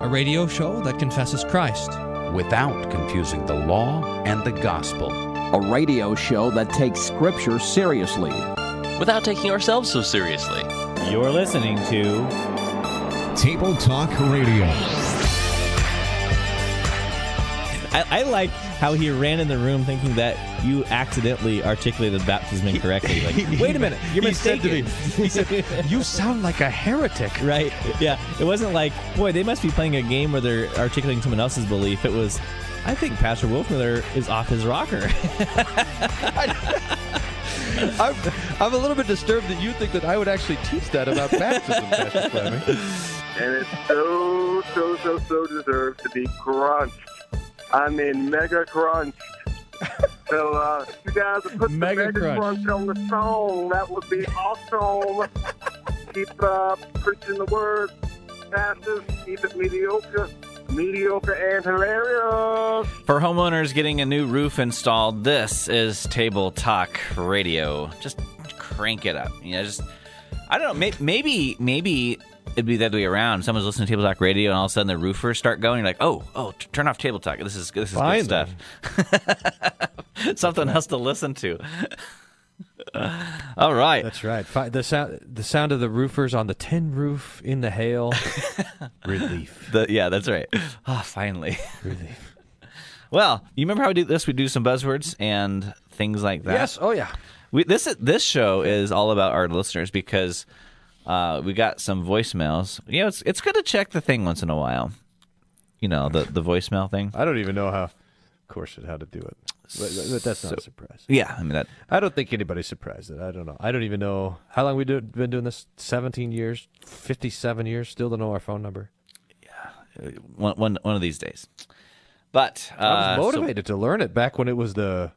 a radio show that confesses Christ without confusing the law and the gospel. A radio show that takes Scripture seriously without taking ourselves so seriously. You're listening to Table Talk Radio. I, I, like how he ran in the room thinking that you accidentally articulated baptism incorrectly. Like, wait a minute, you're he mistaken. Said to me, he said, "You sound like a heretic." Right? Yeah. It wasn't like, boy, they must be playing a game where they're articulating someone else's belief. It was, I think Pastor Wolfmueller is off his rocker. I'm, I'm a little bit disturbed that you think that I would actually teach that about baptism, Pastor Fleming. And it's so, so, so, so deserved to be crunched. I mean, mega crunched. So, uh, you guys would put mega, the mega crunch. crunch on the song. That would be awesome. Keep uh, preaching the word, pastors. Keep it mediocre mediocre and hilarious. For homeowners getting a new roof installed, this is Table Talk Radio. Just crank it up. You know, just I don't know. Maybe maybe it'd be the other way around. Someone's listening to Table Talk Radio, and all of a sudden the roofers start going. You're like, oh, oh, turn off Table Talk. This is this is Fine, good stuff. Something else to listen to. All right. That's right. The sound, the sound of the roofers on the tin roof in the hail. Relief. The, yeah, that's right. Oh, finally. Relief. Well, you remember how we do this? We do some buzzwords and things like that. Yes. Oh, yeah. We, this this show is all about our listeners because uh, we got some voicemails. You know, it's it's good to check the thing once in a while. You know, the the voicemail thing. I don't even know how, of course, how to do it. But, but that's not so, a surprise. Yeah, I mean that. I don't think anybody's surprised. That I don't know. I don't even know how long we do, been doing this. Seventeen years, fifty-seven years. Still don't know our phone number. Yeah, one one, one of these days. But uh, I was motivated so, to learn it back when it was the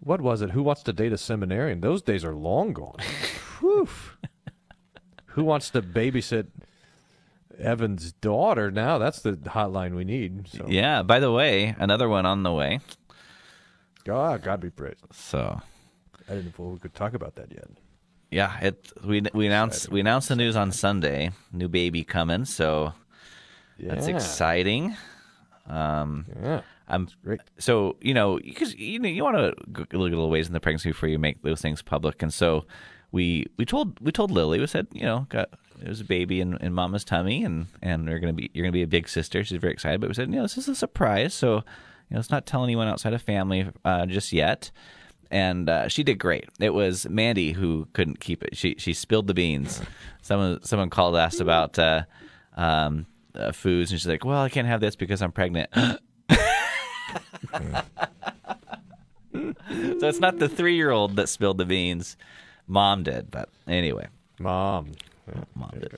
what was it? Who wants to date a seminarian? Those days are long gone. Whew. Who wants to babysit Evan's daughter? Now that's the hotline we need. So. Yeah. By the way, another one on the way. God, God be praised. So, I didn't know we could talk about that yet. Yeah, it we we announced we announced the news on Sunday. New baby coming, so yeah. that's exciting. Um, yeah, I'm great. So you know, because you know, you want to look a little ways in the pregnancy before you make those things public, and so we we told we told Lily we said you know got it was a baby in, in Mama's tummy, and and we're gonna be you're gonna be a big sister. She's very excited, but we said you know this is a surprise, so you know, let's not tell anyone outside of family uh, just yet. And uh, she did great. It was Mandy who couldn't keep it. She she spilled the beans. Someone someone called asked about uh, um, uh, foods, and she's like, "Well, I can't have this because I'm pregnant." so it's not the three year old that spilled the beans. Mom did, but anyway. Mom. Yeah, Mom did.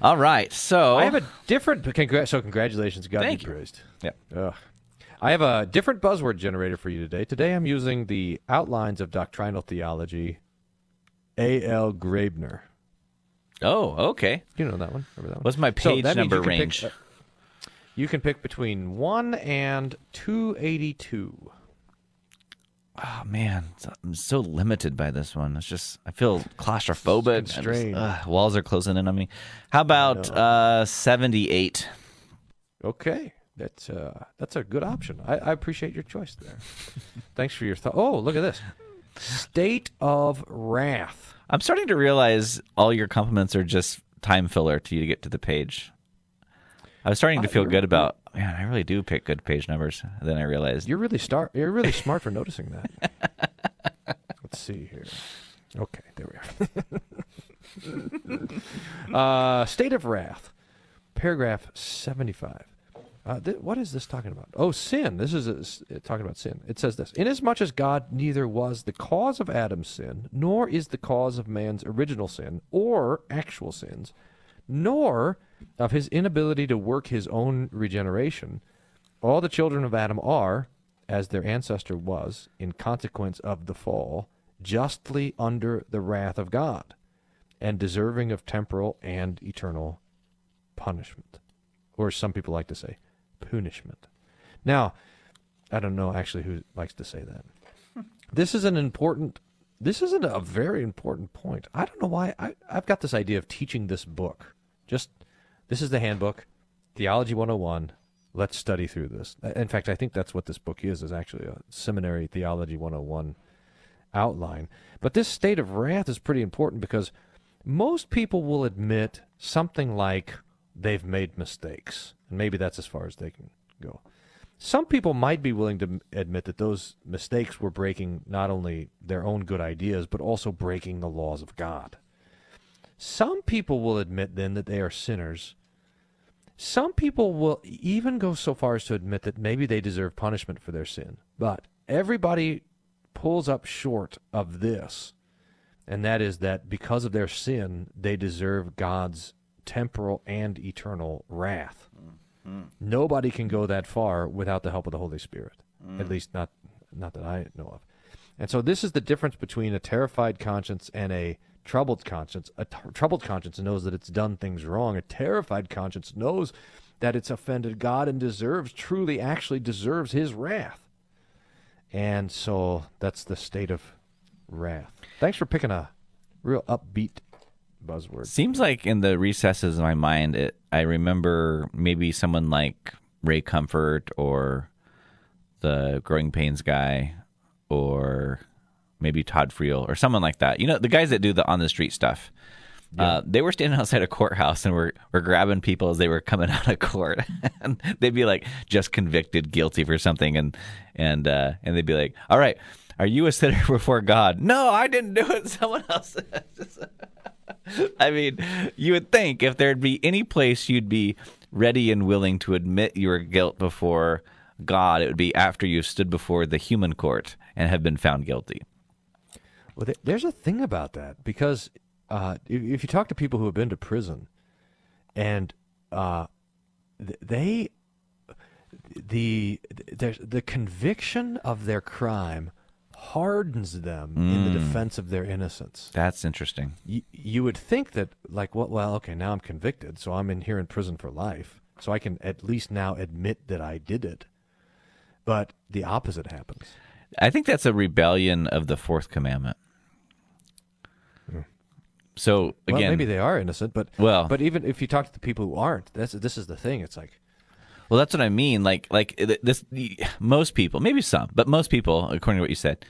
All right, so I have a different. Congr- so congratulations, God Thank be praised. Yeah. Ugh. I have a different buzzword generator for you today. Today I'm using the Outlines of Doctrinal Theology, A.L. Graebner. Oh, okay. You know that one? Remember that one? What's my page so number range? Pick, uh, you can pick between 1 and 282. Oh man, I'm so limited by this one. It's just I feel claustrophobic. Uh, walls are closing in on me. How about uh, 78? Okay. That's uh, that's a good option. I, I appreciate your choice there. Thanks for your thought. Oh, look at this. State of Wrath. I'm starting to realize all your compliments are just time filler to you to get to the page. I was starting to feel uh, good about. Man, I really do pick good page numbers. Then I realized you're really star. You're really smart for noticing that. Let's see here. Okay, there we are. uh, State of Wrath, paragraph seventy-five. Uh, th- what is this talking about? Oh, sin. This is a, talking about sin. It says this Inasmuch as God neither was the cause of Adam's sin, nor is the cause of man's original sin, or actual sins, nor of his inability to work his own regeneration, all the children of Adam are, as their ancestor was, in consequence of the fall, justly under the wrath of God, and deserving of temporal and eternal punishment. Or some people like to say, punishment. Now, I don't know actually who likes to say that. this is an important. This isn't a very important point. I don't know why I, I've got this idea of teaching this book. Just this is the handbook. Theology 101. Let's study through this. In fact, I think that's what this book is, is actually a seminary theology 101 outline. But this state of wrath is pretty important because most people will admit something like they've made mistakes. And maybe that's as far as they can go. Some people might be willing to admit that those mistakes were breaking not only their own good ideas, but also breaking the laws of God. Some people will admit then that they are sinners. Some people will even go so far as to admit that maybe they deserve punishment for their sin. But everybody pulls up short of this, and that is that because of their sin, they deserve God's temporal and eternal wrath. Mm-hmm. Nobody can go that far without the help of the Holy Spirit. At mm. least not not that I know of. And so this is the difference between a terrified conscience and a troubled conscience. A t- troubled conscience knows that it's done things wrong. A terrified conscience knows that it's offended God and deserves truly actually deserves his wrath. And so that's the state of wrath. Thanks for picking a real upbeat buzzword. Seems like in the recesses of my mind, it, I remember maybe someone like Ray Comfort or the Growing Pains guy or maybe Todd Friel or someone like that. You know, the guys that do the on the street stuff. Uh, they were standing outside a courthouse and were, were grabbing people as they were coming out of court, and they'd be like just convicted, guilty for something, and and uh, and they'd be like, "All right, are you a sinner before God?" No, I didn't do it. Someone else. I mean, you would think if there'd be any place you'd be ready and willing to admit your guilt before God, it would be after you've stood before the human court and have been found guilty. Well, th- there's a thing about that because uh, if, if you talk to people who have been to prison, and uh, th- they the the the conviction of their crime hardens them in the defense of their innocence. That's interesting. You, you would think that like well, well okay now I'm convicted so I'm in here in prison for life so I can at least now admit that I did it but the opposite happens I think that's a rebellion of the fourth commandment. So well again, maybe they are innocent but Well- but even if you talk to the people who aren't that's this is the thing it's like Well, that's what I mean. Like, like th- this. Most people, maybe some, but most people, according to what you said,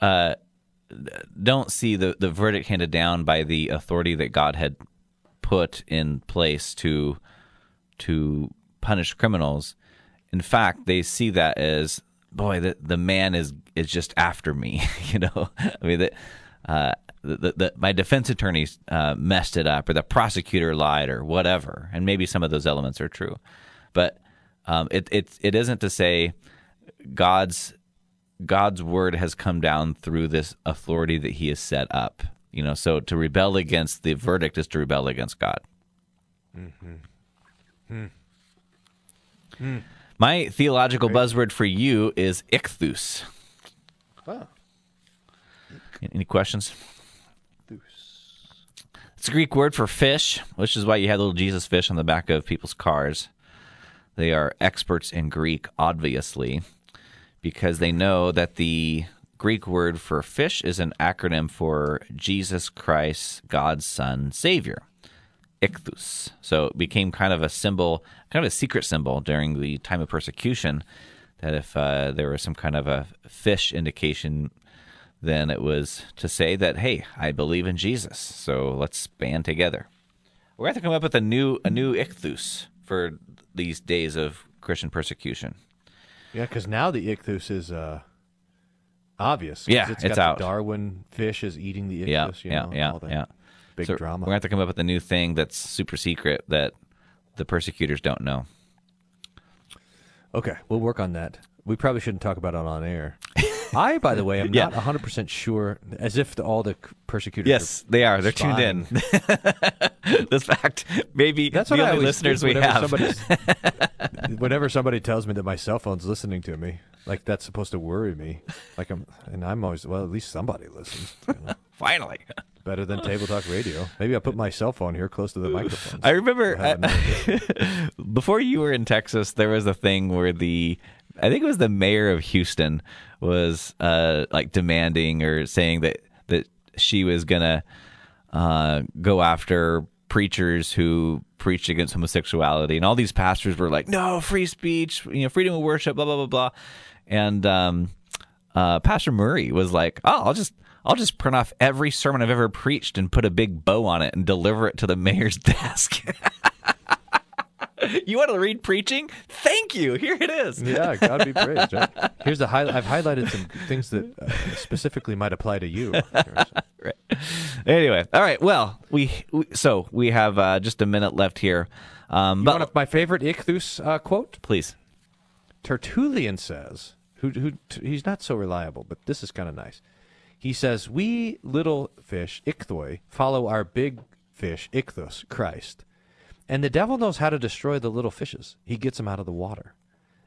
uh, don't see the the verdict handed down by the authority that God had put in place to to punish criminals. In fact, they see that as boy, the the man is is just after me. you know, I mean that. Uh, the, the, my defense attorneys uh, messed it up, or the prosecutor lied, or whatever, and maybe some of those elements are true, but um, it it it isn't to say God's God's word has come down through this authority that He has set up. You know, so to rebel against the verdict is to rebel against God. My theological buzzword for you is ichthus. Any questions? It's a Greek word for fish, which is why you have little Jesus fish on the back of people's cars. They are experts in Greek, obviously, because they know that the Greek word for fish is an acronym for Jesus Christ, God's Son, Savior. Ichthus. So it became kind of a symbol, kind of a secret symbol during the time of persecution. That if uh, there was some kind of a fish indication, then it was to say that, hey, I believe in Jesus, so let's band together. We're going to come up with a new a new ichthus for these days of Christian persecution. Yeah, because now the ichthus is uh, obvious. Yeah, it's, out. Darwin fish is eating the Yeah, ichthus. you yeah, know, yeah, all that yeah. Big So drama. We're going to have to come up with a new thing that's super secret that the persecutors don't know. Okay, we'll work on that. We probably shouldn't talk about it on air. I, by the way, am Yeah. not 100% sure, as if the, all the persecutors. Yes, they are. They're tuned in. this fact, maybe That's the what I only listeners we have. whenever somebody tells me that my cell phone's listening to me, like that's supposed to worry me. Like I'm, and I'm always well. At least somebody listens. you know. Finally. Better than table talk radio. Maybe I'll put my cell phone here close to the microphone. I remember I before you were in Texas, there was a thing where the I think it was the mayor of Houston was uh, like demanding or saying that that she was gonna uh, go after preachers who preached against homosexuality, and all these pastors were like, "No, free speech, you know, freedom of worship, blah blah blah blah." And um, uh, Pastor Murray was like, "Oh, I'll just." I'll just print off every sermon I've ever preached and put a big bow on it and deliver it to the mayor's desk. you want to read preaching? Thank you. Here it is. Yeah, God be praised. Right? Here's the high, I've highlighted some things that uh, specifically might apply to you. right. Anyway, all right. Well, we, we so we have uh, just a minute left here. Um, You but want my favorite Ichthus uh, quote? please, Tertullian says, who, who t- he's not so reliable, but this is kind of nice. He says, "We little fish, ichthoi, follow our big fish, ichthus, Christ, and the devil knows how to destroy the little fishes. He gets them out of the water,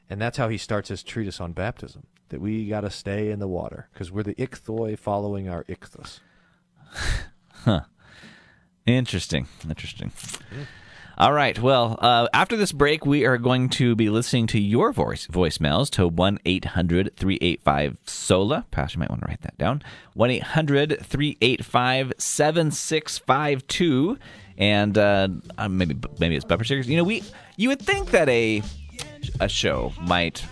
and that's how he starts his treatise on baptism. That we got to stay in the water because we're the ichthoi following our ichthus. Huh. Interesting, interesting. All right. Well, uh, after this break, we are going to be listening to your voice voicemails to 1 800 385 SOLA. Pastor, you might want to write that down 1 800 385 7652. And uh, uh, maybe maybe it's bumper stickers. You know, we you would think that a a show might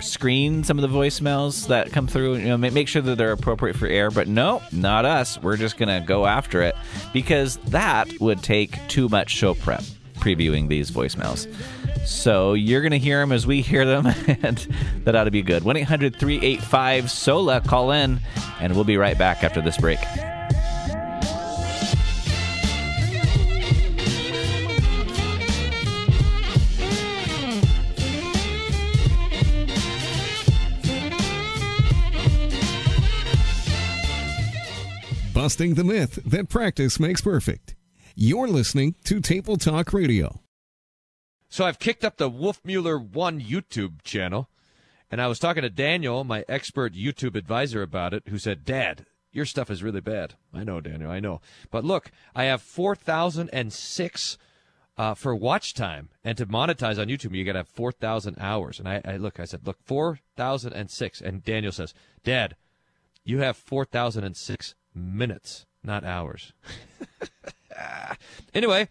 screen some of the voicemails that come through. You know, make sure that they're appropriate for air. But no, not us. We're just gonna go after it because that would take too much show prep previewing these voicemails. So you're gonna hear them as we hear them, and that ought to be good. One 385 SOLA. Call in, and we'll be right back after this break. Busting the myth that practice makes perfect. You're listening to Table Talk Radio. So I've kicked up the Wolfmueller One YouTube channel, and I was talking to Daniel, my expert YouTube advisor, about it, who said, "Dad, your stuff is really bad." I know, Daniel, I know. But look, I have four thousand and six uh, for watch time, and to monetize on YouTube, you got to have four thousand hours. And I, I look, I said, "Look, four thousand and six. And Daniel says, "Dad, you have four thousand and six minutes, not hours." Anyway,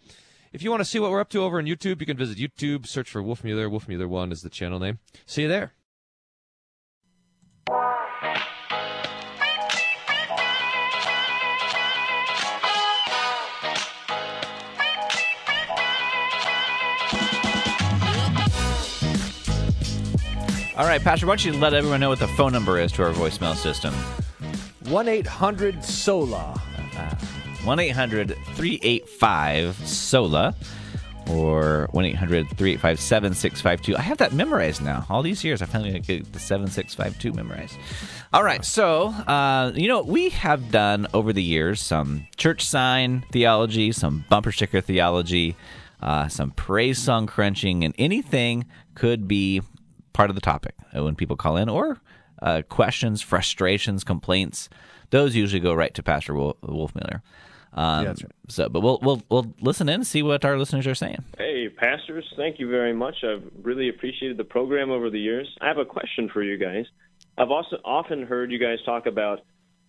if you want to see what we're up to over on YouTube, you can visit YouTube, search for Wolfmueller. Wolfmueller1 is the channel name. See you there. All right, Pastor, why don't you let everyone know what the phone number is to our voicemail system? 1 800 SOLA. 1 800 385 SOLA or 1 800 385 7652. I have that memorized now. All these years, I finally get the 7652 memorized. All right, so, uh, you know, we have done over the years some church sign theology, some bumper sticker theology, uh, some praise song crunching, and anything could be part of the topic when people call in or uh, questions, frustrations, complaints. Those usually go right to Pastor Wolf, Wolfmueller. Um, Yeah, that's right. So, but we'll we'll we'll listen in and see what our listeners are saying. Hey, pastors, thank you very much. I've really appreciated the program over the years. I have a question for you guys. I've also often heard you guys talk about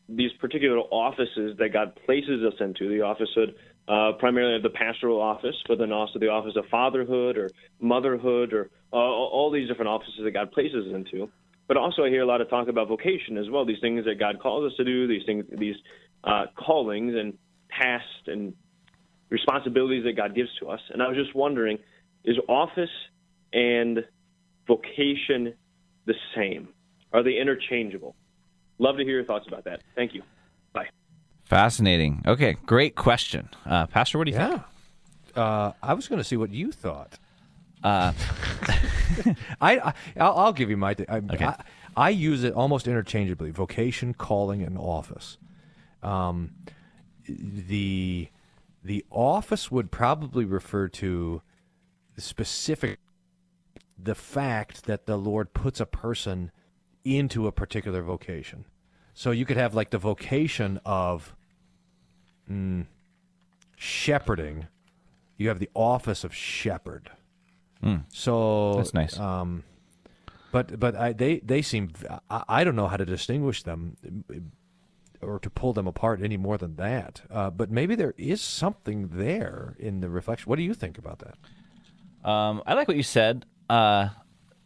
these particular offices that God places us into the officehood, uh, primarily the pastoral office, but then also the office of fatherhood or motherhood or uh, all these different offices that God places us into. But also, I hear a lot of talk about vocation as well. These things that God calls us to do, these things, these uh, callings and tasks and responsibilities that God gives to us. And I was just wondering, is office and vocation the same? Are they interchangeable? Love to hear your thoughts about that. Thank you. Bye. Fascinating. Okay, great question, uh, Pastor. What do you think? Yeah. Uh, I was going to see what you thought. Uh, I, I I'll, I'll give you my. I, Okay. I, I use it almost interchangeably: vocation, calling, and office. Um, the the office would probably refer to the specific the fact that the Lord puts a person into a particular vocation. So you could have like the vocation of mm, shepherding. You have the office of shepherd. So That's nice. Um, but but I, they they seem I, I don't know how to distinguish them. or to pull them apart any more than that. Uh, but maybe there is something there in the reflection. What do you think about that? Um, I like what you said. Uh,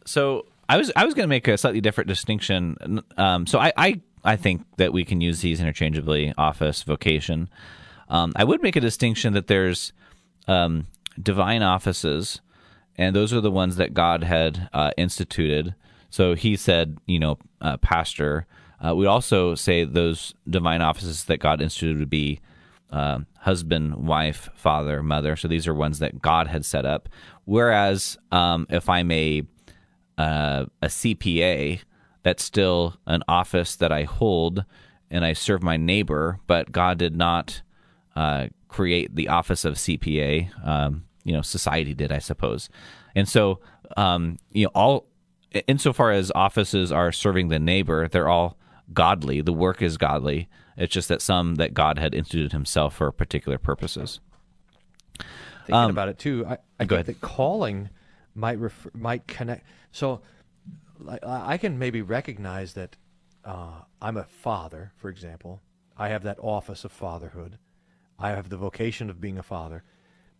so I was I was going to make a slightly different distinction. Um, so I, I I think that we can use these interchangeably: office, vocation. Um, I would make a distinction that there's um, divine offices, and those are the ones that God had uh, instituted. So He said, you know, uh, pastor. Uh, we also say those divine offices that God instituted would be uh, husband, wife, father, mother. So these are ones that God had set up. Whereas um, if I'm a uh, a CPA, that's still an office that I hold and I serve my neighbor, but God did not uh, create the office of CPA. Um, you know, society did, I suppose. And so, um, you know, all insofar as offices are serving the neighbor, they're all godly. The work is godly. It's just that some that God had instituted Himself for particular purposes. Thinking Um, about it too, I, I go ahead. that calling might refer, might connect. So, like, I I can maybe recognize that uh, I'm a father, for example. I have that office of fatherhood. I have the vocation of being a father.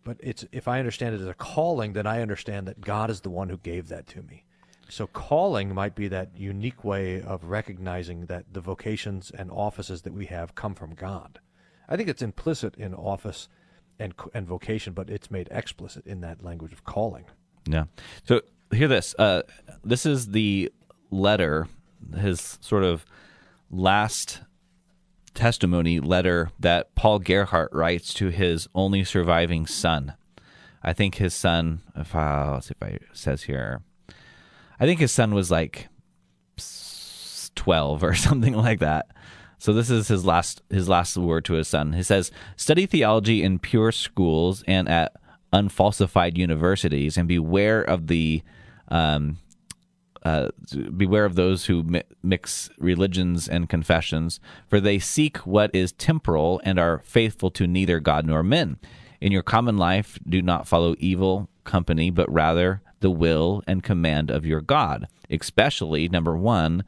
But it's if I understand it as a calling, then I understand that God is the one who gave that to me. So calling might be that unique way of recognizing that the vocations and offices that we have come from God. I think it's implicit in office and and vocation, but it's made explicit in that language of calling. Yeah. So hear this. Uh, this is the letter, his sort of last testimony letter that Paul Gerhardt writes to his only surviving son. I think his son, if I, let's see if I says here, I think his son was like twelve or something like that. So this is his last his last word to his son. He says, "Study theology in pure schools and at unfalsified universities, and beware of the um, uh, beware of those who mi- mix religions and confessions, for they seek what is temporal and are faithful to neither God nor men. In your common life, do not follow evil company, but rather the will and command of your God. Especially, number one,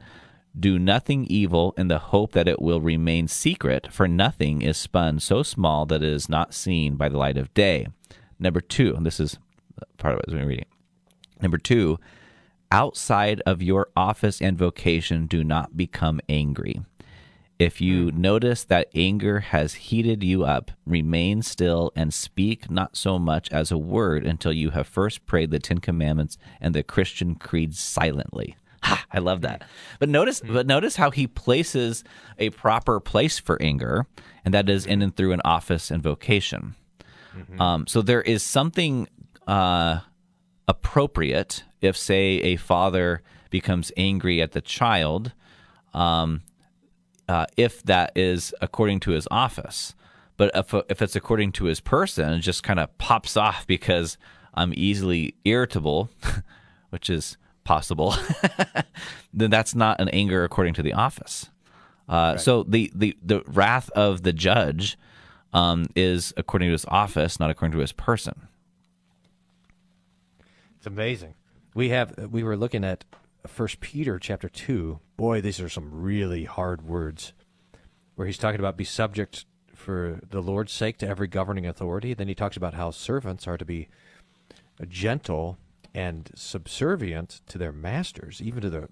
do nothing evil in the hope that it will remain secret, for nothing is spun so small that it is not seen by the light of day. Number two, and this is part of what I was reading. Number two, outside of your office and vocation, do not become angry. If you notice that anger has heated you up, remain still and speak not so much as a word until you have first prayed the Ten Commandments and the Christian creed silently. Ha, I love that. But notice, but notice how he places a proper place for anger, and that is in and through an office and vocation. Um, so there is something uh, appropriate if, say, a father becomes angry at the child, um, uh, if that is according to his office. But if, if it's according to his person, it just kind of pops off because I'm easily irritable, which is possible, then that's not an anger according to the office. Uh, So the, the, the wrath of the judge um, is according to his office, not according to his person. It's amazing. We have we were looking at First Peter chapter two. Boy, these are some really hard words. Where he's talking about be subject for the Lord's sake to every governing authority. Then he talks about how servants are to be gentle and subservient to their masters, even to the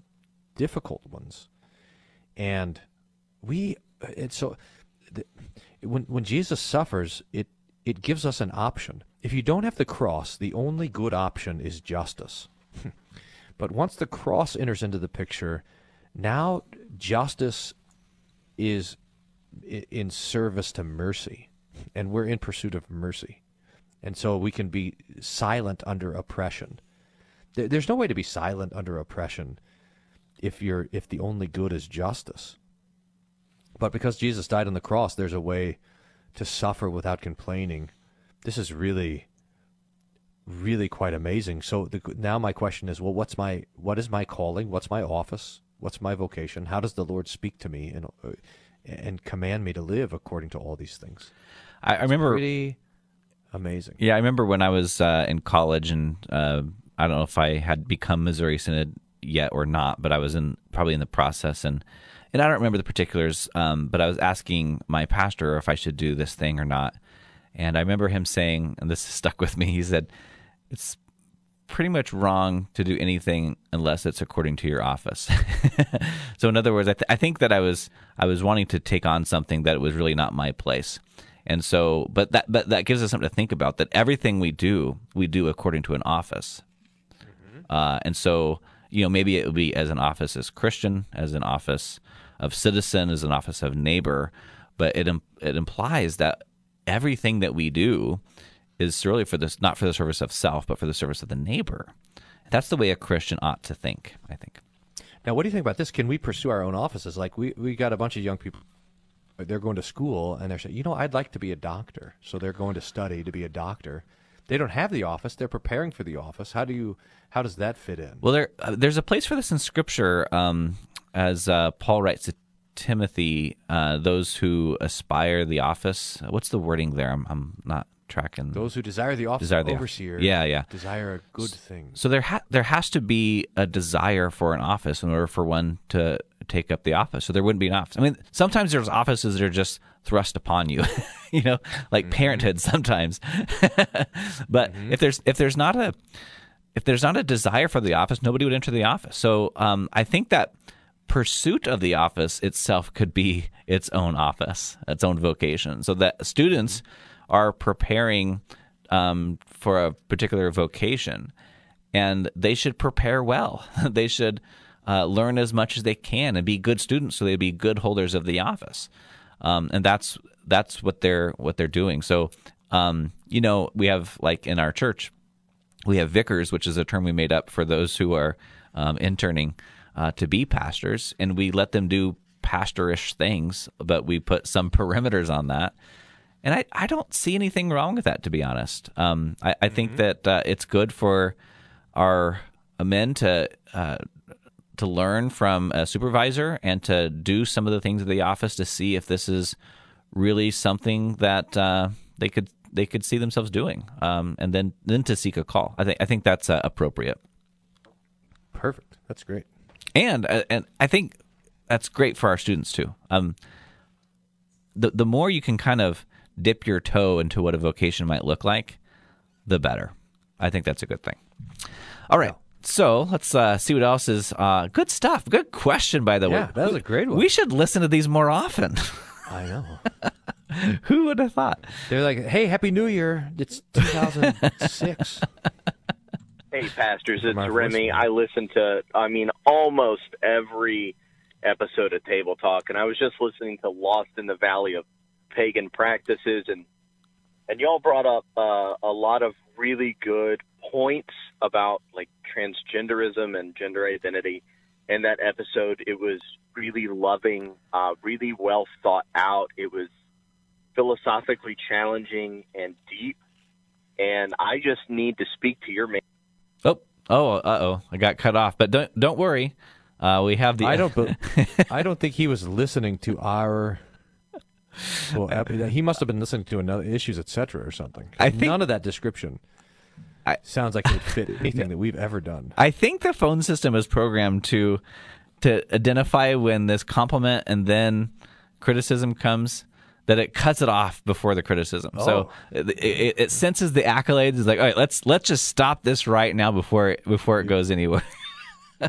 difficult ones. And we, so when when Jesus suffers, it it gives us an option. If you don't have the cross, the only good option is justice. But once the cross enters into the picture, now justice is in service to mercy, and we're in pursuit of mercy. And so we can be silent under oppression. There's no way to be silent under oppression if you're if the only good is justice. But because Jesus died on the cross, there's a way to suffer without complaining. This is really, really quite amazing. So the, now my question is, well, what's my what is my calling? What's my office? What's my vocation? How does the Lord speak to me and uh, and command me to live according to all these things? I, I remember Pretty amazing. Yeah, I remember when I was uh, in college, and uh, I don't know if I had become Missouri Synod yet or not, but I was in probably in the process, and and I don't remember the particulars, um, but I was asking my pastor if I should do this thing or not. And I remember him saying, and this stuck with me. He said, "It's pretty much wrong to do anything unless it's according to your office." so, in other words, I, th- I think that I was I was wanting to take on something that was really not my place. And so, but that but that gives us something to think about. That everything we do, we do according to an office. Uh, and so, you know, maybe it would be as an office as Christian, as an office of citizen, as an office of neighbor, but it it implies that everything that we do is really for this, not for the service of self, but for the service of the neighbor. That's the way a Christian ought to think. I think. Now, what do you think about this? Can we pursue our own offices? Like we we got a bunch of young people. They're going to school and they're saying, you know, I'd like to be a doctor. So they're going to study to be a doctor. They don't have the office. They're preparing for the office. How do you? How does that fit in? Well, there uh, there's a place for this in Scripture, um, as uh, Paul writes to Timothy, uh, those who aspire the office. What's the wording there? I'm, I'm not tracking. Those who desire the office Desire of the- overseer, Yeah, yeah. desire a good thing. So there ha- there has to be a desire for an office in order for one to take up the office. So there wouldn't be an office. I mean, sometimes there's offices that are just thrust upon you, you know, like mm-hmm. parenthood sometimes. but mm-hmm. if there's if there's not a if there's not a desire for the office, nobody would enter the office. So um, I think that pursuit of the office itself could be its own office, its own vocation. So that students mm-hmm. Are preparing um, for a particular vocation, and they should prepare well. they should uh, learn as much as they can and be good students, so they be good holders of the office. Um, and that's that's what they're what they're doing. So um, you know, we have like in our church, we have vicars, which is a term we made up for those who are um, interning uh, to be pastors, and we let them do pastorish things, but we put some perimeters on that. And I, I don't see anything wrong with that, to be honest. Um, I, I think that uh, it's good for our men to uh, to learn from a supervisor and to do some of the things of the office to see if this is really something that uh, they could they could see themselves doing, um, and then then to seek a call. I think I think that's uh, appropriate. Perfect. That's great. and uh, and I think that's great for our students too. Um, the the more you can kind of dip your toe into what a vocation might look like, the better. I think that's a good thing. All right. So let's uh, see what else is uh, good stuff. Good question, by the way. Yeah, that was a great one. We should listen to these more often. I know. Who would have thought? They're like, "Hey, Happy New Year! It's 2006." Hey, pastors, it's my Remy. I listen to, I mean, almost every episode of Table Talk, and I was just listening to Lost in the Valley of Pagan Practices, and and y'all brought up uh, a lot of really good points about like transgenderism and gender identity. In that episode, it was really loving, uh, really well thought out. It was philosophically challenging and deep. And I just need to speak to your man. Oh, oh, uh oh, I got cut off. But don't don't worry. Uh, we have the. I don't. I don't think he was listening to our. Well, uh, ep- uh, he must have been listening to another issues, etc., or something. I think- none of that description I- sounds like it would fit anything that we've ever done. I think the phone system is programmed to to identify when this compliment and then criticism comes that it cuts it off before the criticism. So oh. it, it, it senses the accolades. It's like, all right, let's let's just stop this right now before it, before it goes anywhere.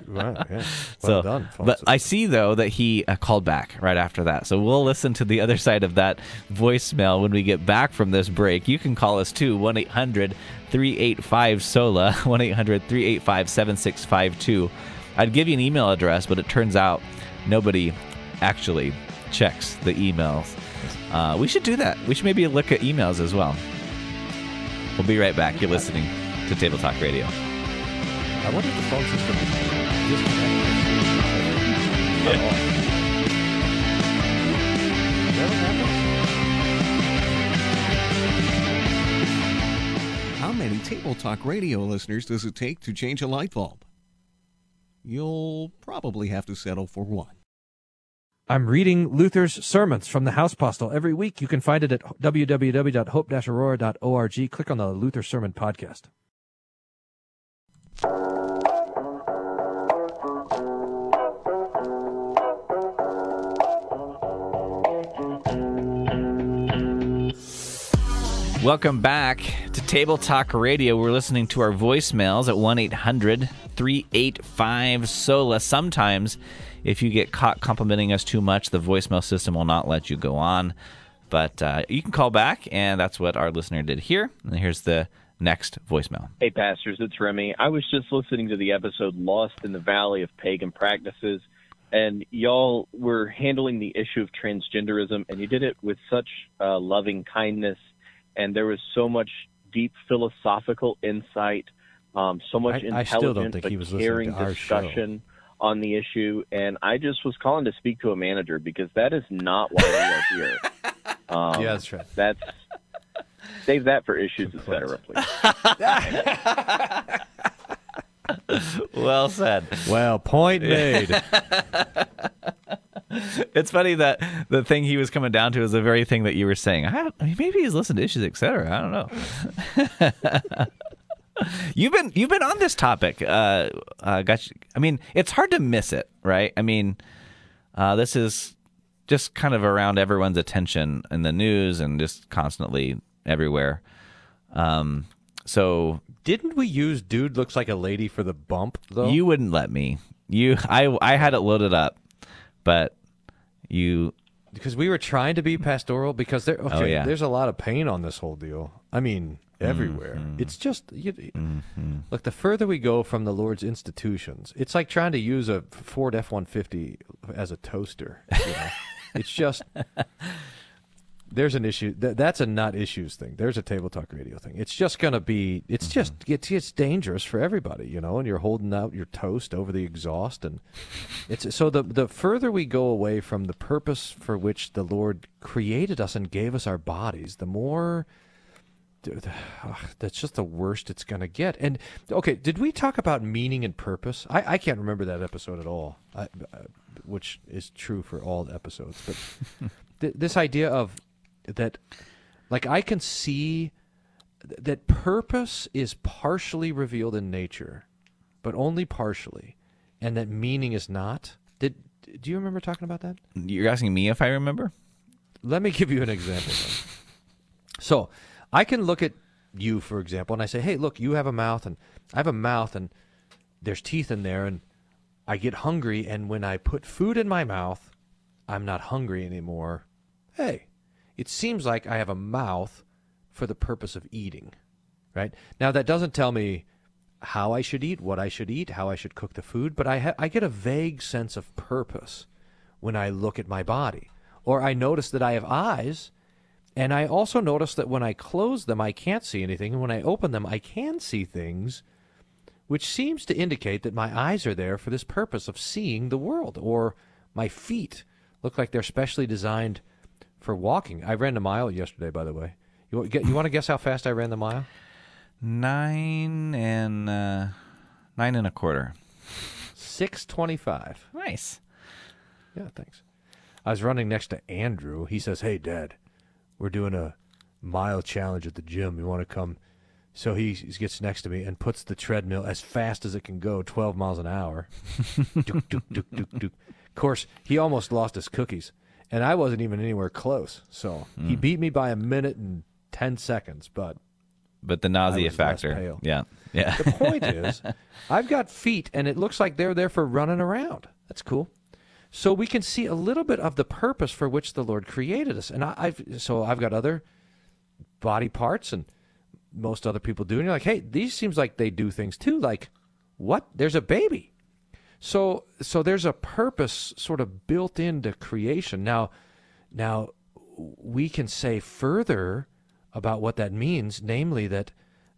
Wow, yeah. Well so, done. but. I see though that he uh, called back right after that. So we'll listen to the other side of that voicemail when we get back from this break. You can call us too 1-800-385 SOLA 1-800-385-7652. I'd give you an email address, but it turns out nobody actually checks the emails. Uh, we should do that. We should maybe look at emails as well. We'll be right back. You're listening to Table Talk Radio. I wonder if the phone system is disconnected. At all. Never happened? How many Table Talk radio listeners does it take to change a light bulb? You'll probably have to settle for one. I'm reading Luther's sermons from the House Postil every week. You can find it at www.hope-aurora.org. Click on the Luther Sermon Podcast. Welcome back to Table Talk Radio. We're listening to our voicemails at 1 800 385 SOLA. Sometimes, if you get caught complimenting us too much, the voicemail system will not let you go on. But uh, you can call back, and that's what our listener did here. And here's the next voicemail. Hey, pastors, it's Remy. I was just listening to the episode Lost in the Valley of Pagan Practices, and y'all were handling the issue of transgenderism, and you did it with such uh, loving kindness, and there was so much deep philosophical insight, um, so much I- I intelligent still don't think but he was listening caring to our show. discussion on the issue, and I just was calling to speak to a manager because that is not why we are here. Um, Yeah, that's right. That's save that for issues, etc. Please. Well said. Well, point made. it's funny that the thing he was coming down to is the very thing that you were saying. I, I mean, maybe he's listened to issues, etc. I don't know. you've been you've been on this topic. Uh, uh, got you, I mean, it's hard to miss it, right? I mean, uh, this is just kind of around everyone's attention in the news and just constantly everywhere. Um, so Didn't we use "dude looks like a lady" for the bump though? you wouldn't let me. You, I, I had it loaded up, but you because we were trying to be pastoral because there okay, Oh, yeah. there's a lot of pain on this whole deal. I mean, everywhere. Mm-hmm. It's just you, look. The further we go from the Lord's institutions, it's like trying to use a Ford F one fifty as a toaster. You know? it's just there's an issue. That, that's a not issues thing. There's a table talk radio thing. It's just gonna be. It's just it's it's dangerous for everybody, you know. And you're holding out your toast over the exhaust, and it's so the the further we go away from the purpose for which the Lord created us and gave us our bodies, the more. Dude, ugh, that's just the worst it's going to get. And okay, did we talk about meaning and purpose? I, I can't remember that episode at all, I, uh, which is true for all the episodes. But th- this idea of that, like, I can see that purpose is partially revealed in nature, but only partially, and that meaning is not. Did do you remember talking about that? you're asking me if I remember. Let me give you an example. So, I can look at you, for example, and I say, "Hey, look, you have a mouth, and I have a mouth, and there's teeth in there, and I get hungry, and when I put food in my mouth, I'm not hungry anymore. Hey, it seems like I have a mouth for the purpose of eating, right? Now that doesn't tell me how I should eat, what I should eat, how I should cook the food, but I ha- I get a vague sense of purpose when I look at my body, or I notice that I have eyes, and I also notice that when I close them, I can't see anything, and when I open them, I can see things which seems to indicate that my eyes are there for this purpose of seeing the world, or my feet look like they're specially designed for walking. I ran the mile yesterday, by the way. You, you want to guess how fast I ran the mile? Nine and uh, nine and a quarter. Six twenty-five. Nice. Yeah, thanks. I was running next to Andrew. He says, "Hey, Dad, we're doing a mile challenge at the gym. You want to come?" So he, he gets next to me and puts the treadmill as fast as it can go, twelve miles an hour. Of course, he almost lost his cookies, and I wasn't even anywhere close. So he hmm. beat me by a minute and ten seconds. But But the nausea factor. Yeah. Yeah. the point is, I've got feet, and it looks like they're there for running around. That's cool. So we can see a little bit of the purpose for which the Lord created us. And I, I've so I've got other body parts, and most other people do. And you're like, hey, these seems like they do things too. Like, what? There's a baby. So so there's a purpose sort of built into creation. Now now we can say further about what that means, namely that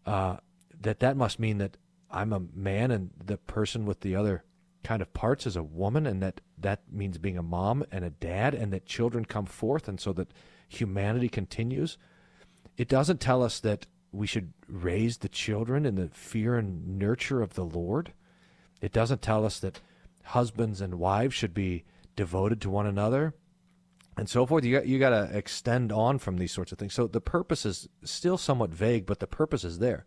uh, that that must mean that I'm a man and the person with the other kind of parts is a woman, and that that means being a mom and a dad, and that children come forth, and so that humanity continues. It doesn't tell us that we should raise the children in the fear and nurture of the Lord. It doesn't tell us that husbands and wives should be devoted to one another and so forth. You got you got to extend on from these sorts of things. So the purpose is still somewhat vague, but the purpose is there.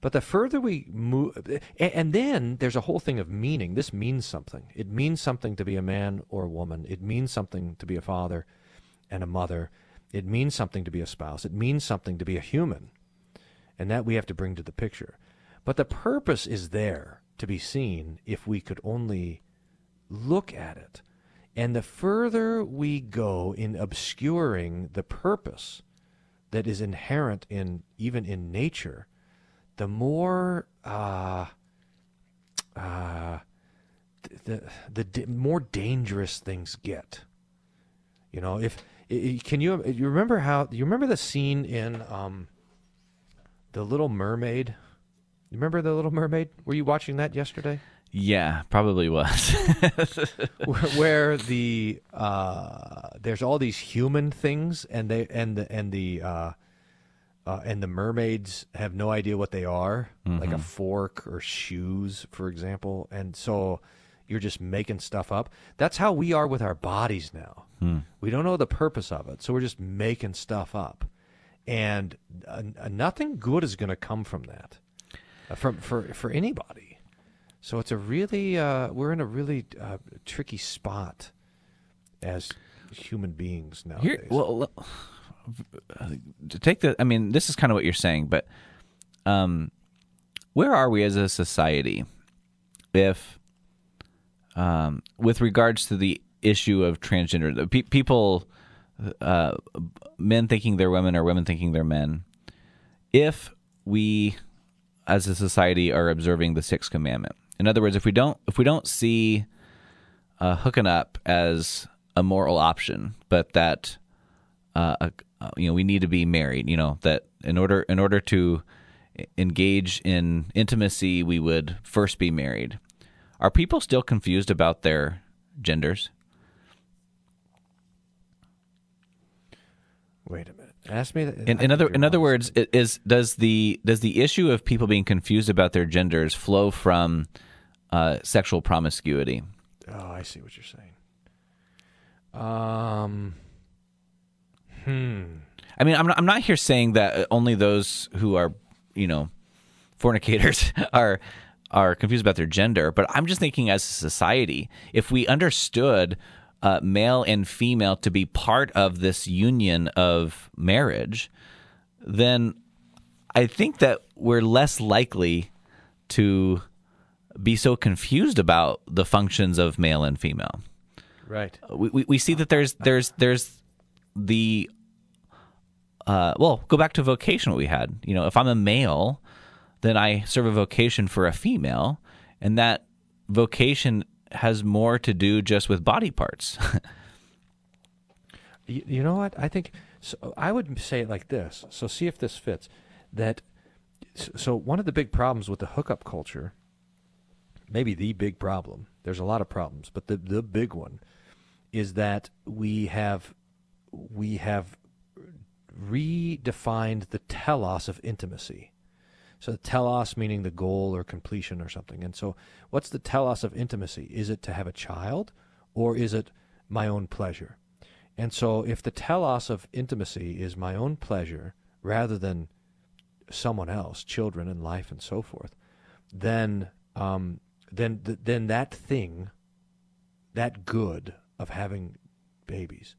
But the further we move, and, and then there's a whole thing of meaning. This means something. It means something to be a man or a woman. It means something to be a father and a mother. It means something to be a spouse. It means something to be a human. And that we have to bring to the picture. But the purpose is there to be seen if we could only look at it. And the further we go in obscuring the purpose that is inherent in even in nature, the more uh, uh, the the the more dangerous things get. You know, if can you you remember how you remember the scene in um, the Little Mermaid? You remember the Little Mermaid? Were you watching that yesterday? Yeah, probably was. where, where the uh, there's all these human things, and they and the and the uh, uh, and the mermaids have no idea what they are, like a Mhm. fork or shoes, for example, and so you're just making stuff up. That's how we are with our bodies now. Hmm. We don't know the purpose of it, so we're just making stuff up, and uh, nothing good is going to come from that, from for for anybody. So it's a really uh, we're in a really uh, tricky spot as human beings nowadays. Here, well, to take the, I mean, this is kind of what you're saying, but um, where are we as a society if, um, with regards to the issue of transgender, the pe- people, uh, men thinking they're women or women thinking they're men, if we as a society are observing the sixth commandment. In other words, if we don't if we don't see uh, hooking up as a moral option, but that uh, uh, you know we need to be married. You know that in order in order to engage in intimacy, we would first be married. Are people still confused about their genders? Wait a minute. Ask me. That, In, in other in other words, is does the does the issue of people being confused about their genders flow from uh, sexual promiscuity? Oh, I see what you're saying. Um. Hmm. I mean, I'm not, I'm not here saying that uh, only those who are, you know, fornicators are are confused about their gender, but I'm just thinking as a society, if we understood uh, male and female to be part of this union of marriage, then I think that we're less likely to be so confused about the functions of male and female Right. we, we, we see that there's there's there's the uh, well go back to vocation we had you know if i'm a male then i serve a vocation for a female and that vocation has more to do just with body parts You, you know what? I think so. I would say it like this. So see if this fits. That so- one of the big problems with the hookup culture, maybe the big problem. There's a lot of problems, but the the big one is that we have we have redefined the telos of intimacy. So the telos meaning the goal or completion or something. And so what's the telos of intimacy? Is it to have a child or is it my own pleasure? And so if the telos of intimacy is my own pleasure rather than someone else, children and life and so forth, then um, then th- then that thing, that good of having babies,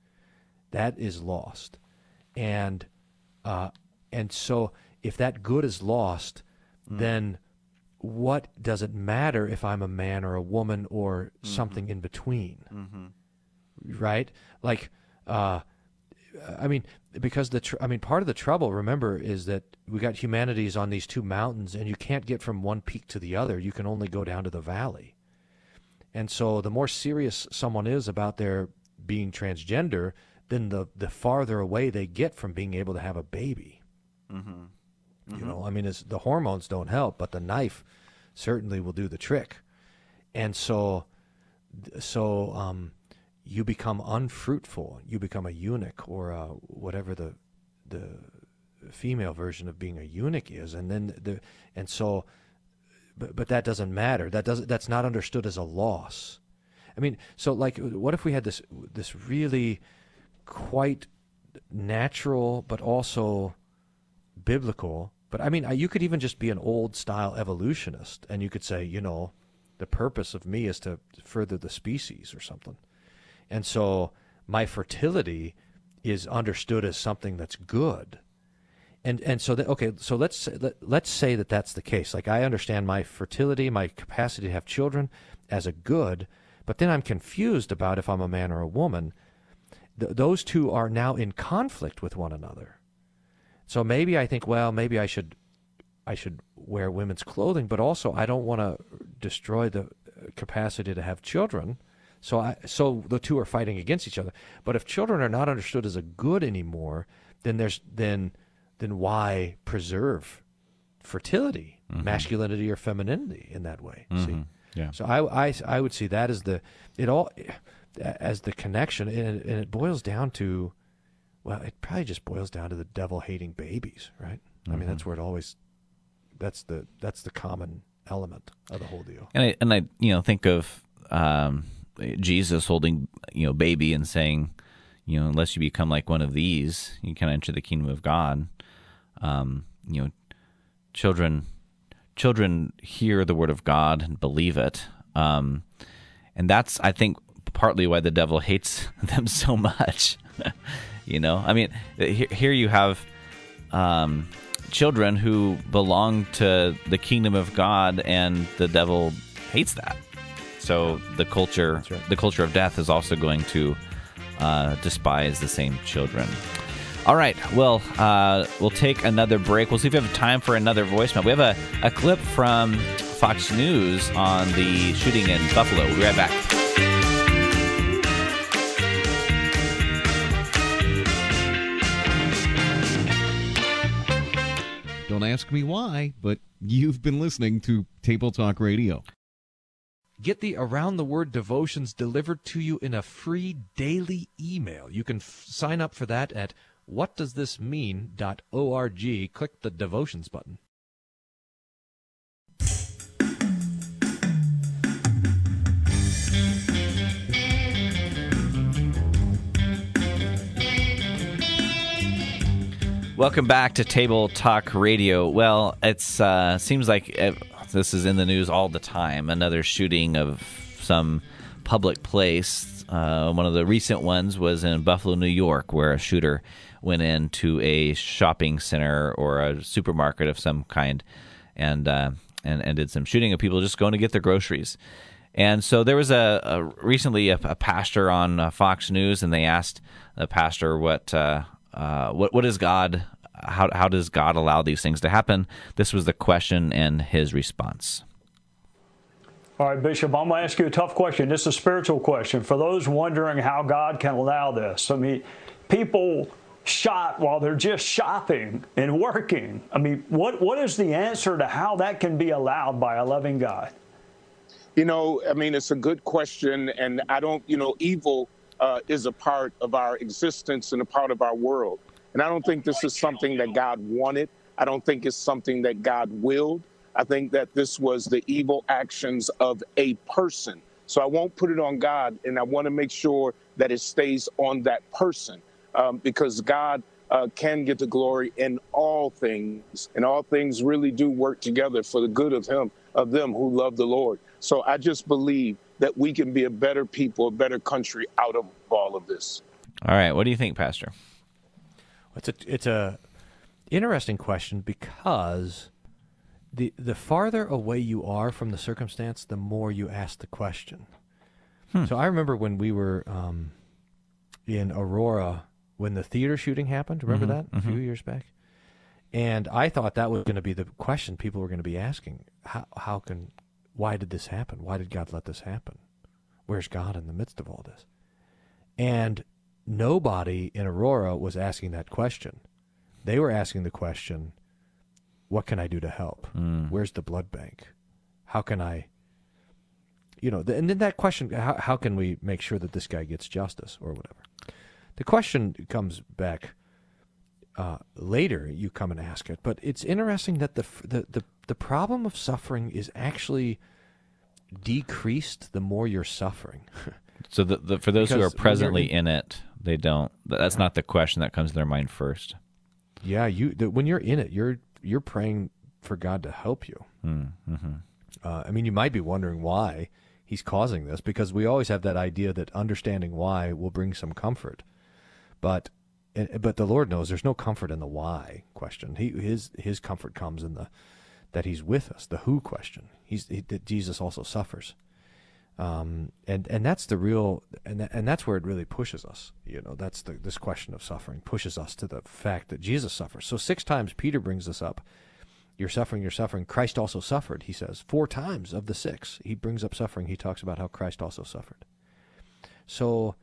that is lost, and uh, and so if that good is lost, mm. then what does it matter if I'm a man or a woman or mm-hmm. something in between? Mm-hmm. right? Like, uh, I mean, because the tr- I mean, part of the trouble, remember, is that we got humanities on these two mountains, and you can't get from one peak to the other. You can only go down to the valley. And so, the more serious someone is about their being transgender, then the the farther away they get from being able to have a baby. Mm-hmm. You know, I mean, it's, the hormones don't help, but the knife certainly will do the trick. And so, so um, you become unfruitful. You become a eunuch or uh, whatever the the female version of being a eunuch is, and then the and so, but but that doesn't matter. That doesn't. That's not understood as a loss. I mean, so like, what if we had this this really quite natural, but also biblical. But I mean, you could even just be an old style evolutionist, and you could say, you know, the purpose of me is to further the species or something. And so my fertility is understood as something that's good. And and so that okay, so let's let, let's say that that's the case. Like I understand my fertility, my capacity to have children as a good, but then I'm confused about if I'm a man or a woman. Th- those two are now in conflict with one another. So maybe I think, well, maybe I should I should wear women's clothing, but also I don't want to destroy the uh, capacity to have children. So I so the two are fighting against each other. But if children are not understood as a good anymore, then there's then then why preserve fertility, mm-hmm. masculinity or femininity in that way? See, mm-hmm. Yeah. so I, I I would see that as the it all as the connection, and it, and it boils down to well, it probably just boils down to the devil hating babies, right? I mean, that's where it always that's the that's the common element of the whole deal. And I and I you know think of um, Jesus holding you know baby and saying, you know, unless you become like one of these, you can't enter the kingdom of God. Um, you know, children children hear the word of God and believe it, um, and that's I think partly why the devil hates them so much. you know, I mean, here, here you have. Um, children who belong to the kingdom of God, and the devil hates that. So the culture, the culture of death, is also going to uh, despise the same children. All right, well, uh, we'll take another break. We'll see if we have time for another voicemail. We have a, a clip from Fox News on the shooting in Buffalo. We'll be right back. Ask me why, but you've been listening to Table Talk Radio. Get the Around the Word devotions delivered to you in a free daily email. You can f- sign up for that at whatdoesthismean.org. Click the devotions button. Welcome back to Table Talk Radio. Well, it's uh, seems like uh, this is in the news all the time. Another shooting of some public place. Uh, one of the recent ones was in Buffalo, New York, where a shooter went into a shopping center or a supermarket of some kind, and uh, and, and did some shooting of people just going to get their groceries. And so there was a, a recently a, a pastor on uh, Fox News, and they asked the pastor what uh, uh, what what is God? How how does God allow these things to happen? This was the question and his response. All right, Bishop, I'm going to ask you a tough question. This is a spiritual question. For those wondering how God can allow this, I mean, people shot while they're just shopping and working. I mean, what, what is the answer to how that can be allowed by a loving God? You know, I mean, it's a good question, and I don't, you know, evil uh, is a part of our existence and a part of our world. And I don't think this is something that God wanted. I don't think it's something that God willed. I think that this was the evil actions of a person. So I won't put it on God, and I want to make sure that it stays on that person um, because God uh, can get the glory in all things, and all things really do work together for the good of Him, of them who love the Lord. So I just believe that we can be a better people, a better country out of all of this. All right, what do you think, Pastor? It's a it's a interesting question because the the farther away you are from the circumstance, the more you ask the question. So I remember when we were um, in Aurora when the theater shooting happened. Remember Mhm, that a few mhm. years back, and I thought that was going to be the question people were going to be asking: How how can why did this happen? Why did God let this happen? Where's God in the midst of all this? And nobody in Aurora was asking that question. They were asking the question, what can I do to help? Mm. Where's the blood bank? How can I, you know, the, and then that question, how, how can we make sure that this guy gets justice or whatever? The question comes back uh, later. You come and ask it, but it's interesting that the, the the the problem of suffering is actually decreased the more you're suffering. So the, the, for those who Because are you're presently in- in it, they don't. That's not the question that comes to their mind first. Yeah, you the, when you're in it, you're you're praying for God to help you. Mm-hmm. Uh, I mean, you might be wondering why He's causing this because we always have that idea that understanding why will bring some comfort, but but the Lord knows there's no comfort in the why question. He his his comfort comes in the that He's with us. The who question. He's he, that Jesus also suffers. Um, and and that's the real and and that's where it really pushes us. You know, that's the this question of suffering pushes us to the fact that Jesus suffers. So six times Peter brings this up. You're suffering, you're suffering. Christ also suffered, he says. Four times of the six, he brings up suffering. He talks about how Christ also suffered. So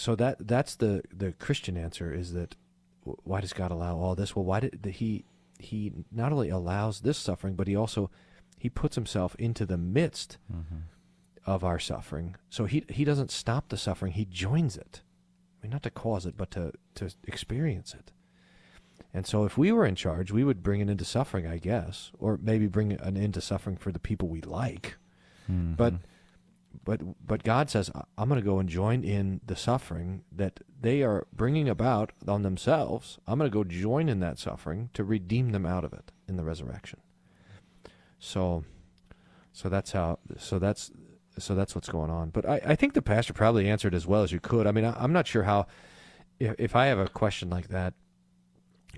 so that that's the the Christian answer is that why does God allow all this? Well, why did he he not only allows this suffering, but he also he puts himself into the midst Mm-hmm. of our suffering. So he he doesn't stop the suffering; he joins it. I mean, not to cause it, but to to experience it. And so, if we were in charge, we would bring an end to suffering, I guess, or maybe bring an end to suffering for the people we like. Mm-hmm. But but but God says, "I- I'm going to go and join in the suffering that they are bringing about on themselves. I'm going to go join in that suffering to redeem them out of it in the resurrection. So, so that's how. So that's so that's what's going on. But I, I think the pastor probably answered as well as you could. I mean, I, I'm not sure how. If, if I have a question like that,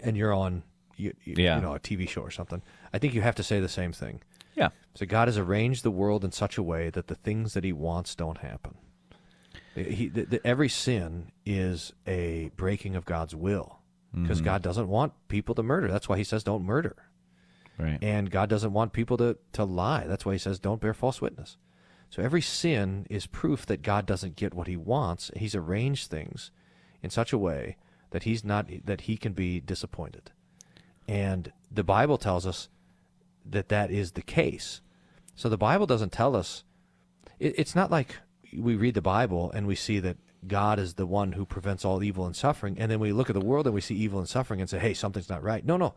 and you're on, you, you, Yeah. you know, a TV show or something, I think you have to say the same thing. Yeah. So God has arranged the world in such a way that the things that He wants don't happen. He, the, the, every sin is a breaking of God's will because Mhm. God doesn't want people to murder. That's why He says don't murder. Right. And God doesn't want people to, to lie. That's why He says don't bear false witness. So every sin is proof that God doesn't get what He wants. He's arranged things in such a way that He's not that He can be disappointed. And the Bible tells us that that is the case. So the Bible doesn't tell us. It, it's not like we read the Bible and we see that God is the one who prevents all evil and suffering, and then we look at the world and we see evil and suffering and say, "Hey, something's not right." No, no.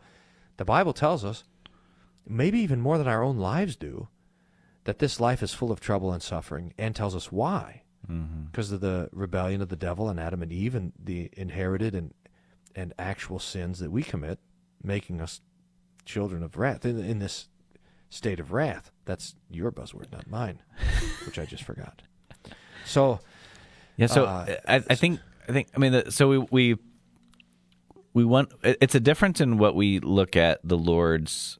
The Bible tells us, maybe even more than our own lives do, that this life is full of trouble and suffering, and tells us why. Mm-hmm. Because of the rebellion of the devil and Adam and Eve, and the inherited and and actual sins that we commit, making us children of wrath in, in this state of wrath. That's your buzzword, not mine, which I just forgot. So, Yeah, so uh, I, I think I think I mean the, so we we we want it's a difference in what we look at the Lord's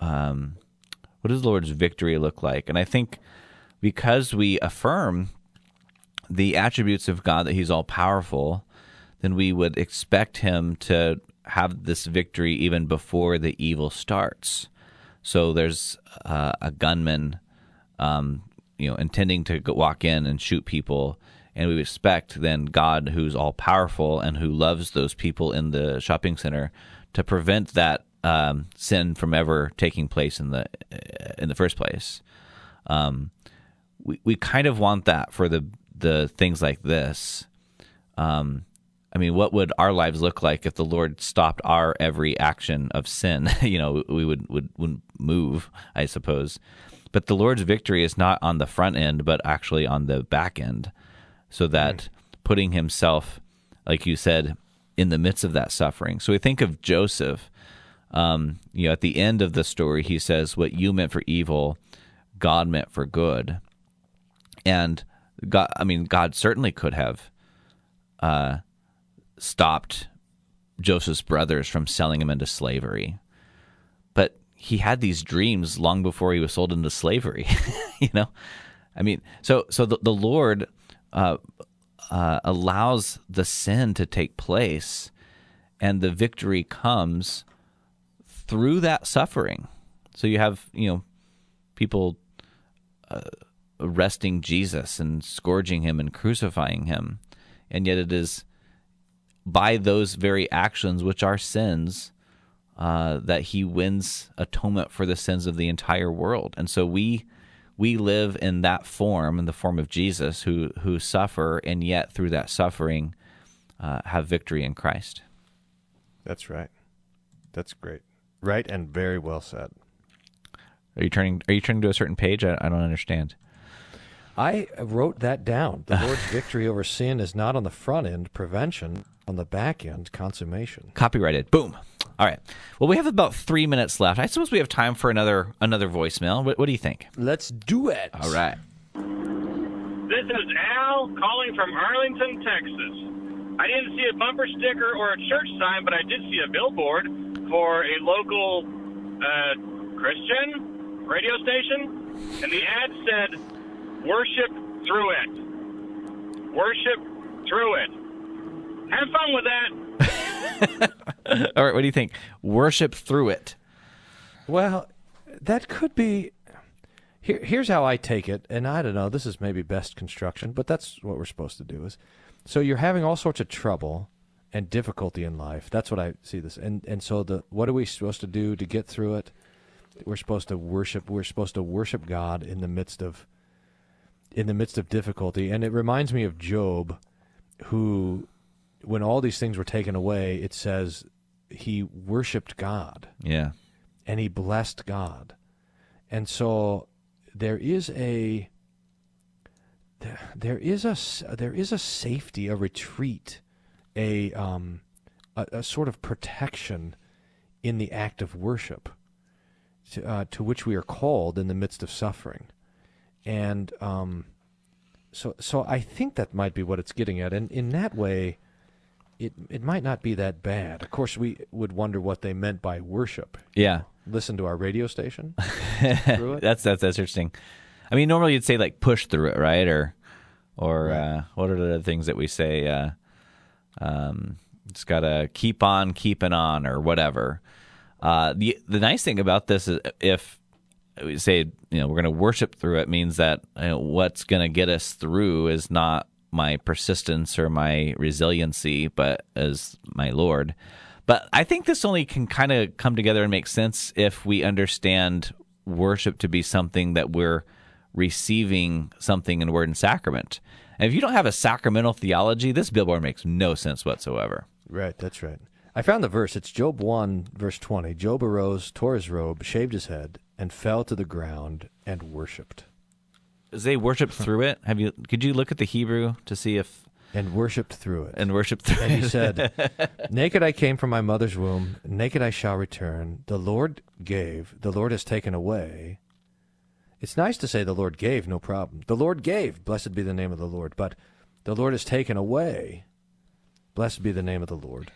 um what does the Lord's victory look like? And I think because we affirm the attributes of God that he's all powerful, then we would expect him to have this victory even before the evil starts. So there's uh, a gunman um, you know, intending to walk in and shoot people, and we expect then God, who's all powerful and who loves those people in the shopping center, to prevent that um, sin from ever taking place in the in the first place. Um, we we kind of want that for the the things like this. Um, I mean, what would our lives look like if the Lord stopped our every action of sin? you know, we would would wouldn't move, I suppose. But the Lord's victory is not on the front end, but actually on the back end, so that putting Himself, like you said, in the midst of that suffering. So we think of Joseph. Um, you know, at the end of the story, he says, "What you meant for evil, God meant for good." And God, I mean, God certainly could have uh, stopped Joseph's brothers from selling him into slavery. But he had these dreams long before he was sold into slavery. you know, I mean, so so the, the Lord uh, uh, allows the sin to take place, and the victory comes through that suffering. So you have you know people uh, arresting Jesus and scourging him and crucifying him, and yet it is by those very actions, which are sins, uh, that he wins atonement for the sins of the entire world. And so we we live in that form, in the form of Jesus, who who suffer, and yet through that suffering, uh, have victory in Christ. That's right. That's great. Right and very well said. Are you turning? Are you turning to a certain page? I, I don't understand. I wrote that down. The Lord's victory over sin is not on the front end, prevention, on the back end, consummation. Copyrighted. Boom. All right. Well, we have about three minutes left. I suppose we have time for another another voicemail. What, what do you think? Let's do it. All right. This is Al calling from Arlington, Texas. I didn't see a bumper sticker or a church sign, but I did see a billboard for a local uh, Christian radio station, and the ad said, "Worship through it. Worship through it." Have fun with that. All right, what do you think? Worship through it. Well, that could be. Here, here's how I take it, and I don't know. This is maybe best construction, but that's what we're supposed to do. Is so you're having all sorts of trouble and difficulty in life. That's what I see this, and and so the what are we supposed to do to get through it? We're supposed to worship. We're supposed to worship God in the midst of in the midst of difficulty, and it reminds me of Job, who, when all these things were taken away, it says he worshipped God Yeah. and he blessed God. And so there is a there, there is a there is a safety, a retreat, a um a, a sort of protection in the act of worship to, uh, to which we are called in the midst of suffering. And um so so I think that might be what it's getting at and in that way it it might not be that bad. Of course, we would wonder what they meant by worship. Yeah. Listen to our radio station it. that's that's that's interesting. I mean, normally you'd say like push through it, right? Or or uh, what are the things that we say? Uh, um, it's got to keep on keeping on, or whatever. Uh, the the nice thing about this is if we say you know we're going to worship through it means that you know, what's going to get us through is not my persistence or my resiliency, but as my Lord. But I think this only can kind of come together and make sense if we understand worship to be something that we're receiving something in word and sacrament. And if you don't have a sacramental theology, this billboard makes no sense whatsoever. Right, that's right. I found the verse. It's Job 1, verse 20. Job arose, tore his robe, shaved his head, and fell to the ground and worshipped. They worshipped through it? Have you? Could you look at the Hebrew to see if and worshipped through it and worshipped through it. And he said, Naked I came from my mother's womb, naked I shall return. The Lord gave, the Lord has taken away. It's nice to say the Lord gave, no problem. The Lord gave, blessed be the name of the Lord. But the Lord has taken away, blessed be the name of the Lord.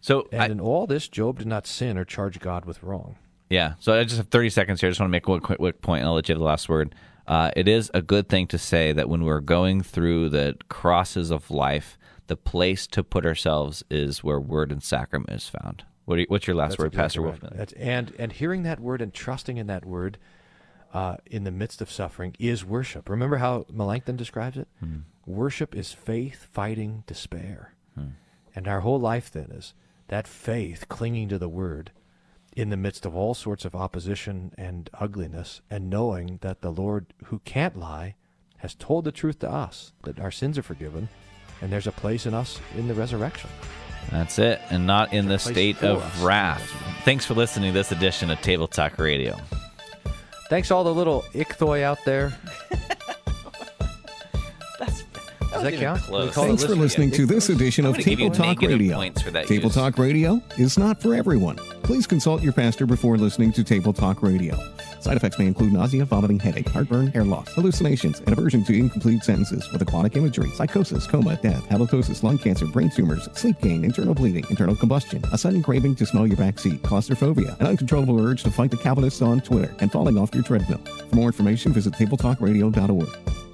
So, and in all this, Job did not sin or charge God with wrong. Yeah. So I just have 30 seconds here. I just want to make one quick, quick point, and I'll let you have the last word. Uh, it is a good thing to say that when we're going through the crosses of life, the place to put ourselves is where word and sacrament is found. What you, what's your last That's word, exactly Pastor right. Wolfmueller? That's, and and hearing that word and trusting in that word uh, in the midst of suffering is worship. Remember how Melanchthon describes it? Hmm. Worship is faith fighting despair. Hmm. And our whole life then is that faith clinging to the word in the midst of all sorts of opposition and ugliness, and knowing that the Lord, who can't lie, has told the truth to us that our sins are forgiven, and there's a place in us in the resurrection. That's it, and not in the There's a place state of us. wrath. Thanks for listening to this edition of Table Talk Radio. Thanks all the little ichthoy out there. Does that count? close. We call Thanks for listeners listening to this edition of gonna give you Table Talk Radio. points for that Table use. Talk Radio is not for everyone. Please consult your pastor before listening to Table Talk Radio. Side effects may include nausea, vomiting, headache, heartburn, hair loss, hallucinations, and aversion to incomplete sentences with aquatic imagery, psychosis, coma, death, halitosis, lung cancer, brain tumors, sleep gain, internal bleeding, internal combustion, a sudden craving to smell your back seat, claustrophobia, an uncontrollable urge to fight the Calvinists on Twitter, and falling off your treadmill. For more information, visit tabletalkradio.org.